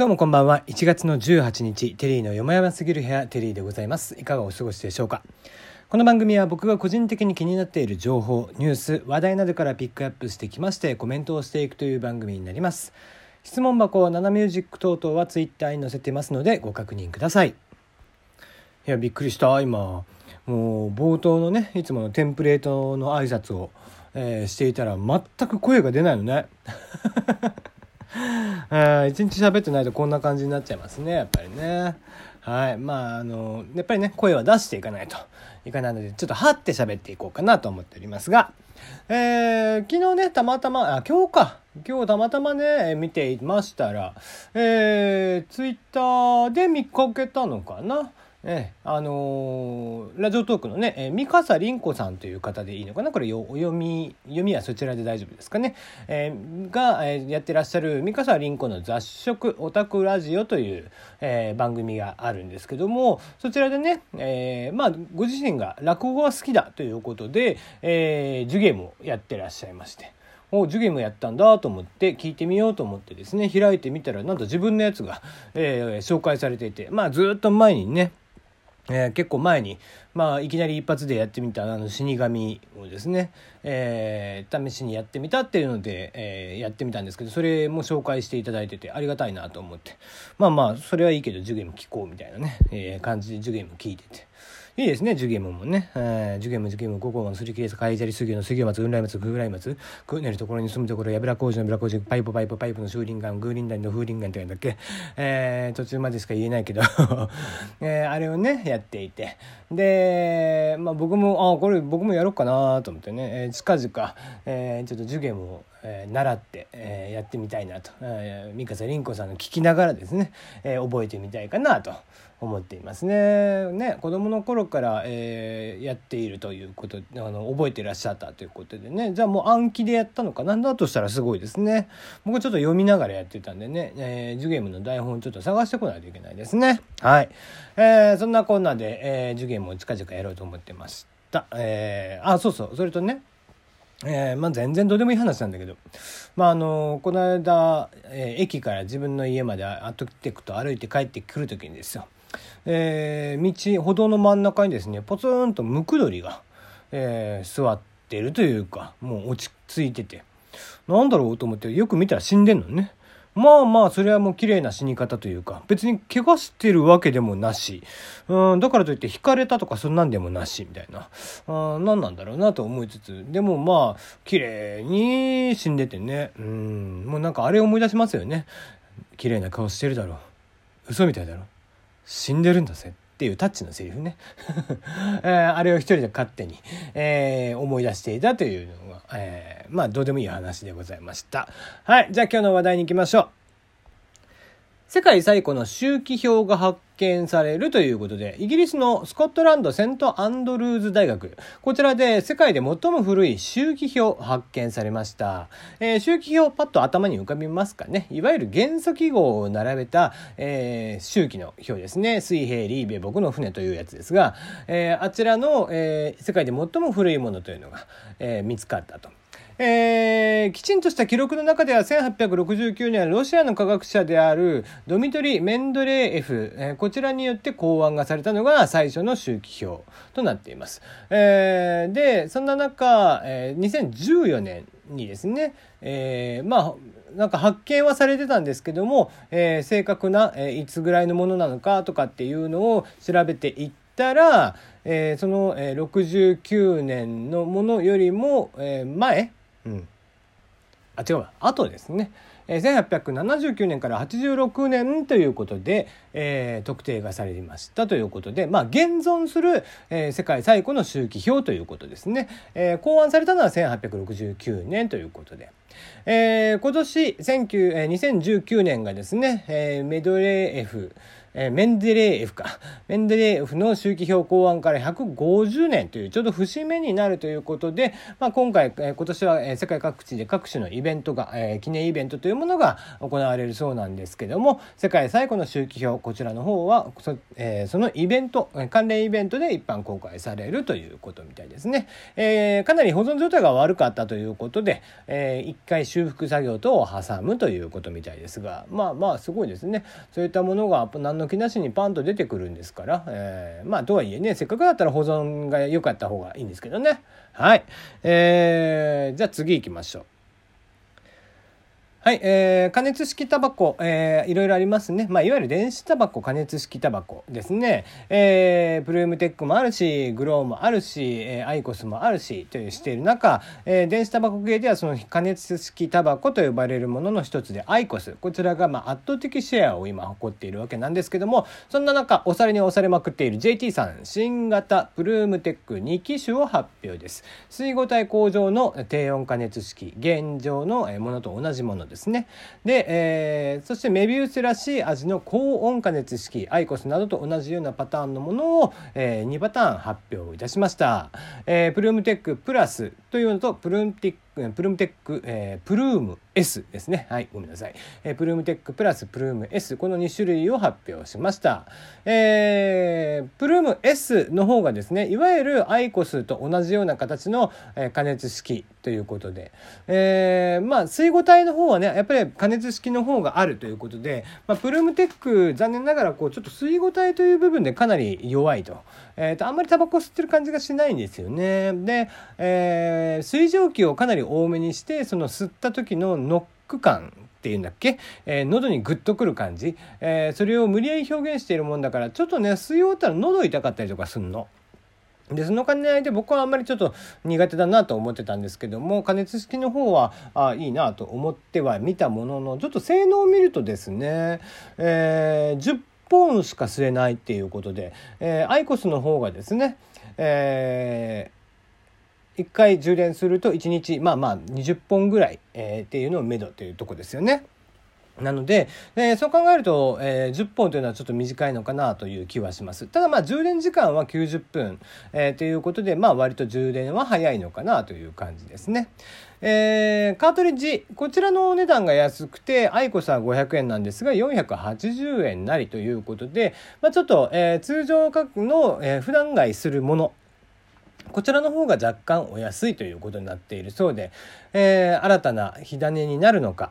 どうもこんばんは。1月の18日、テリーのよもやますぎる部屋、テリーでございます。いかがお過ごしでしょうか？この番組は僕が個人的に気になっている情報、ニュース、話題などからピックアップしてきましてコメントをしていくという番組になります。質問箱、ナナミュージック等々はツイッターに載せてますのでご確認ください。いや、びっくりした。今、もう冒頭のね、いつものテンプレートの挨拶を、えー、していたら全く声が出ないのね。一日喋ってないとこんな感じになっちゃいますねやっぱりね。はいまああのやっぱりね声は出していかないといかないのでちょっとはって喋っていこうかなと思っておりますが、えー、昨日ねたまたまあ今日か。今日たまたまね見ていましたらえー、ツイッターで見かけたのかな。えあのー、ラジオトークのね、えー、三笠凛子さんという方でいいのかな？これお読み読みはそちらで大丈夫ですかね、えー、が、えー、やってらっしゃる三笠凛子の雑食オタクラジオという、えー、番組があるんですけどもそちらでね、えー、まあご自身が落語が好きだということで、えー、授業もやってらっしゃいまして。お授業もやったんだと思って聞いてみようと思ってですね開いてみたらなんと自分のやつが、えー、紹介されていてまあずっと前にねえー、結構前に、まあ、いきなり一発でやってみたあの死神をですね、えー、試しにやってみたっていうので、えー、やってみたんですけどそれも紹介していただいててありがたいなと思ってまあまあそれはいいけど授業も聞こうみたいなね、え、感じで授業も聞いてて。いいですね、ジュゲムもね。えー、ジュゲム、ジュゲム、五号のすり切れず、海砂利水魚の水魚松、雲来松、グー来松、くねるところに住むところ、やぶら工事のぶら工事、パイプパイプパイプのシューリンガン、グーリンダンの風鈴ガンって言うんだっけ？えー、途中までしか言えないけど えー、あれをね、やっていて。で、まあ僕も、あ、これ僕もやろうかなと思ってね、えー、近々、えー、ちょっとジュゲムを、え、習って、え、やってみたいなと、えー、三笠凛子さんの聞きながらですね、え、覚えてみたいかなと思っていますね。ね子供の頃から、え、やっているということあの覚えていらっしゃったということでねじゃあもう暗記でやったのかなんだとしたらすごいですね。僕ちょっと読みながらやってたんでね、えー、ジュゲームの台本ちょっと探してこないといけないですね。はい。えー、そんなこんなで、えー、ジュゲームを近々やろうと思ってました。えー、あそうそうそれとねえー、まあ全然どうでもいい話なんだけど、まああのこの間、えー、駅から自分の家まであとってくと歩いて帰ってくる時にですよ、えー、道歩道の真ん中にですねポツンとムクドリが、えー、座ってるというかもう落ち着いてて。なんだろうと思ってよく見たら死んでんのね。まあまあ、それはもう綺麗な死に方というか、別に怪我してるわけでもなし、うん、だからといって惹かれたとかそんなんでもなし、みたいな。あ何なんだろうなと思いつつ、でもまあ、綺麗に死んでてね、うん、もうなんかあれ思い出しますよね。綺麗な顔してるだろう。嘘みたいだろ。死んでるんだぜ。っていうタッチのセリフね、えー、あれを一人で勝手に、えー、思い出していたというのが、えー、まあどうでもいい話でございました。はい、じゃあ今日の話題に行きましょう。世界最古の周期表が発見されるということで、イギリスのスコットランドセントアンドルーズ大学、こちらで世界で最も古い周期表発見されました。えー、周期表パッと頭に浮かびますかね。いわゆる元素記号を並べた、えー、周期の表ですね。水平、リーベ、僕の船というやつですが、えー、あちらの、えー、世界で最も古いものというのが、えー、見つかったと。えー、きちんとした記録の中では1869年ロシアの科学者であるドミトリー・メンドレーエフ、えー、こちらによって考案がされたのが最初の周期表となっています。えー、でそんな中、えー、2014年にですね、えー、まあなんか発見はされてたんですけども、えー、正確な、えー、いつぐらいのものなのかとかっていうのを調べていったら、えー、その、えー、69年のものよりも、えー、前あ違うあとですね、1879年から86年ということで、えー、特定がされましたということで、まあ、現存する、えー、世界最古の周期表ということですね、えー、考案されたのは1869年ということで。えー、今年19、えー、2019年がですね、えー、メドレーエフ、えー、メンデレーエフか。メンデレーエフの周期表考案から150年というちょうど節目になるということで、まあ、今回、えー、今年は、えー、世界各地で各種のイベントが、えー、記念イベントというものが行われるそうなんですけども、世界最古の周期表、こちらの方はそ,、えー、そのイベント、関連イベントで一般公開されるということみたいですね。えー、かなり保存状態が悪かったということで、えー、一回修復作業等を挟むということみたいですが、まあまあすごいですね。そういったものが何の気なしにパンと出てくるんですから、えー、まあとはいえねせっかくだったら保存が良かった方がいいんですけどね。はい、えー、じゃあ次行きましょう。はい、えー、加熱式タバコ、えー、いろいろありますね。まあ、いわゆる電子タバコ、加熱式タバコですね。えー、プルームテックもあるし、グローもあるし、えー、アイコスもあるし、というしている中、えー、電子タバコ系ではその加熱式タバコと呼ばれるものの一つで、アイコス。こちらが、まあ、圧倒的シェアを今誇っているわけなんですけども、そんな中、押されに押されまくっている JT さん、新型プルームテック2機種を発表です。吸いごたえ向上の低温加熱式、現状のものと同じものですですね。で、えー、そしてメビウスらしい味の高温加熱式アイコスなどと同じようなパターンのものを、えー、2パターン発表いたしました、えー、プルームテックプラスというのとプルームテックプルームテック、えー、プルーム S ですね。はい、ごめんなさい。えー、プルームテックプラスプルーム S、この2種類を発表しました。えー、プルーム S の方がですね、いわゆるアイコスと同じような形の、えー、加熱式ということで、えー、まあ、水合体の方はね、やっぱり加熱式の方があるということで、まあ、プルームテック、残念ながら、こう、ちょっと水合体という部分でかなり弱いと。えっ、ー、と、あんまりタバコ吸ってる感じがしないんですよね。で、えー、水蒸気をかなり多めにしてその吸った時のノック感っていうんだっけ、えー、喉にグッとくる感じ、えー、それを無理やり表現しているもんだからちょっとね吸い終わったら喉痛かったりとかすんの。でその兼ね合いで僕はあんまりちょっと苦手だなと思ってたんですけども加熱式の方はあいいなと思っては見たもののちょっと性能を見るとですね、えー、10本しか吸えないっていうことで、えー、アイコスの方がですね、えー1回充電すると1日まあまあ20本ぐらい、えー、っていうのをめどというとこですよね。なので、えー、そう考えると、えー、10本というのはちょっと短いのかなという気はします。ただまあ充電時間は90分、えー、ということで、まあ割と充電は早いのかなという感じですね。えー、カートリッジ、こちらのお値段が安くて、アイコスは500円なんですが、480円なりということで、まあ、ちょっと、えー、通常価格の、えー、普段買いするもの、こちらの方が若干お安いということになっているそうで、えー、新たな火種になるのか、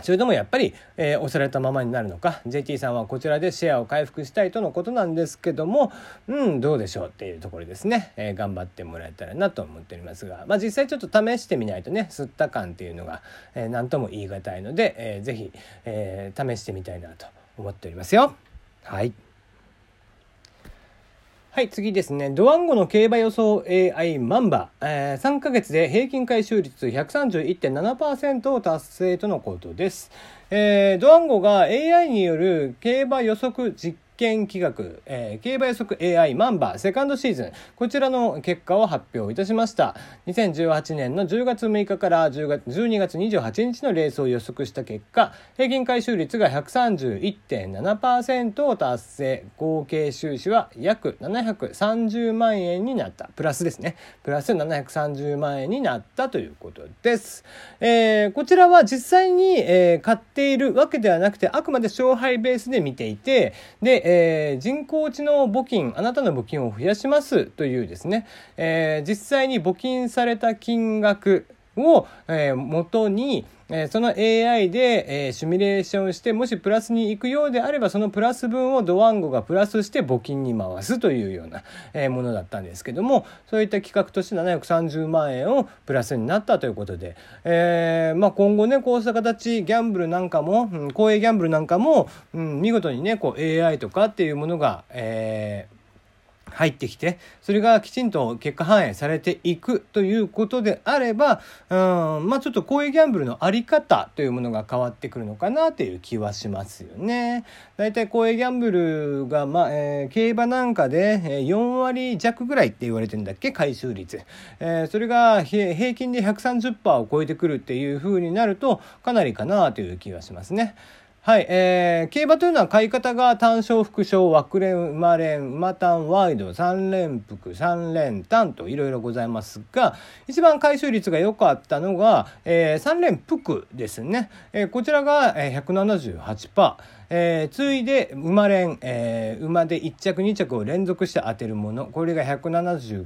それともやっぱり、えー、押されたままになるのか？JT さんはこちらでシェアを回復したいとのことなんですけどもうんどうでしょうっていうところですね、えー、頑張ってもらえたらなと思っておりますが、まあ、実際ちょっと試してみないとね吸った感っていうのが、えー、何とも言い難いので、えー、ぜひ、えー、試してみたいなと思っておりますよ。はい。はい、次ですね。ドワンゴの競馬予想 AI マンバ、えー、3ヶ月で平均回収率131.7%を達成とのことです。えー、ドワンゴが AI による競馬予測実験企画、えー、競馬予測 AI マンバーセカンドシーズン、こちらの結果を発表いたしました。2018年の10月6日から10月12月28日のレースを予測した結果、平均回収率が131.7%を達成、合計収支は約730万円になった。プラスですね。プラス730万円になったということです。えー、こちらは実際に、えー、買っているわけではなくて、あくまで勝敗ベースで見ていて、で、えー、人工知能募金、あなたの募金を増やしますというですね、えー、実際に募金された金額を、えー、元に、えー、その AI で、えー、シミュレーションして、もしプラスに行くようであれば、そのプラス分をドワンゴがプラスして募金に回すというような、えー、ものだったんですけども、そういった企画として730万円をプラスになったということで、えー、まあ今後ね、こうした形、ギャンブルなんかも、うん、公営ギャンブルなんかも、うん、見事にね、こう AI とかっていうものが、えー、入ってきて、それがきちんと結果反映されていくということであれば、うん、まあちょっと公営ギャンブルのあり方というものが変わってくるのかなという気はしますよね。大体公営ギャンブルが、まあ、えー、競馬なんかで4割弱ぐらいって言われてんだっけ？回収率。えー、それが平均で130%を超えてくるっていう風になると、かなりかなという気はしますね。はい、えー、競馬というのは買い方が単勝、副賞、枠連、馬連、馬単、ワイド、三連複、三連単といろいろございますが、一番回収率が良かったのが、えー、三連複ですね。えー、こちらが、えー、178%。えー、次いで馬連、えー、馬で1着2着を連続して当てるものこれが175%、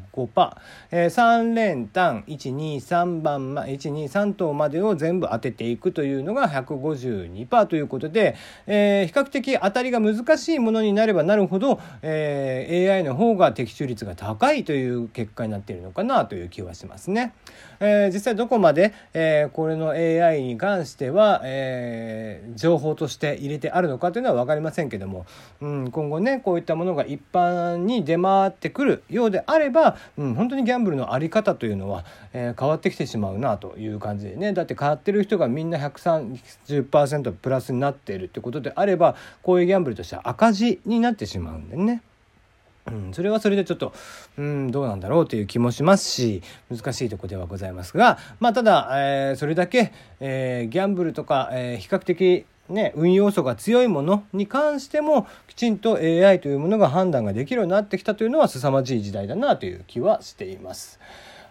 えー、3連単123番、ま、123頭までを全部当てていくというのが152%ということで、でえー、比較的当たりが難しいものになればなるほど、えー、AI の方が的中率が高いという結果になっているのかなという気はしますね。えー、実際どこまで、えー、これの AI に関しては、えー、情報として入れてあるのかというのは分かりませんけども、うん、今後ねこういったものが一般に出回ってくるようであれば、うん、本当にギャンブルの在り方というのは、えー、変わってきてしまうなという感じでねだって買ってる人がみんな130%プラスになってっているってことであればこういうギャンブルとしては赤字になってしまうんでね。うん、それはそれでちょっと、うん、どうなんだろうという気もしますし、難しいとこではございますが、まあ、ただ、えー、それだけ、えー、ギャンブルとか、えー、比較的、ね、運要素が強いものに関してもきちんと AI というものが判断ができるようになってきたというのは凄まじい時代だなという気はしています。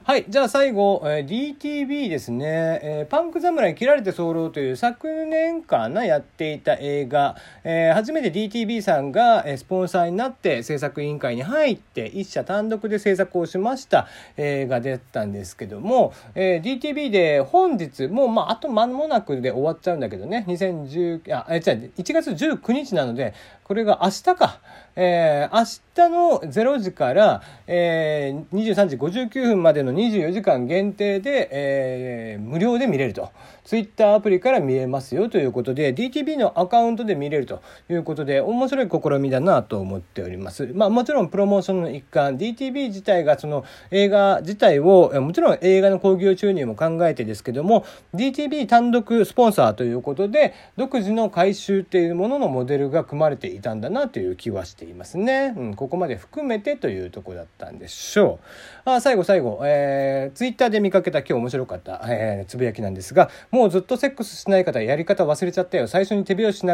はい。じゃあ最後、えー、DTV ですね、えー、パンク侍切られて候という昨年かなやっていた映画、えー、初めて DTV さんが、えスポンサーになって制作委員会に入って一社単独で制作をしました映画だったんですけども、えー DTV で本日、もうまああと間もなくで終わっちゃうんだけどね、2010、あ、え、じゃ1月19日なので、これが明日か。えー、明日の0時から、えー、23時59分までのの24時間限定で、えー、無料で見れると。ツイッターアプリから見えますよということで、DTV のアカウントで見れるということで、面白い試みだなと思っております。まあもちろんプロモーションの一環、DTV 自体がその映画自体を、もちろん映画の興行収入も考えてですけども、DTV 単独スポンサーということで、独自の回収っていうもののモデルが組まれていたんだなという気はしていますね。うん、ここまで含めてというとこだったんでしょう。あ最後最後、えー、ツイッターで見かけた今日面白かった、えー、つぶやきなんですが、もうずっとセックスしない方やり方忘れちゃったよ。最初に手拍子しながら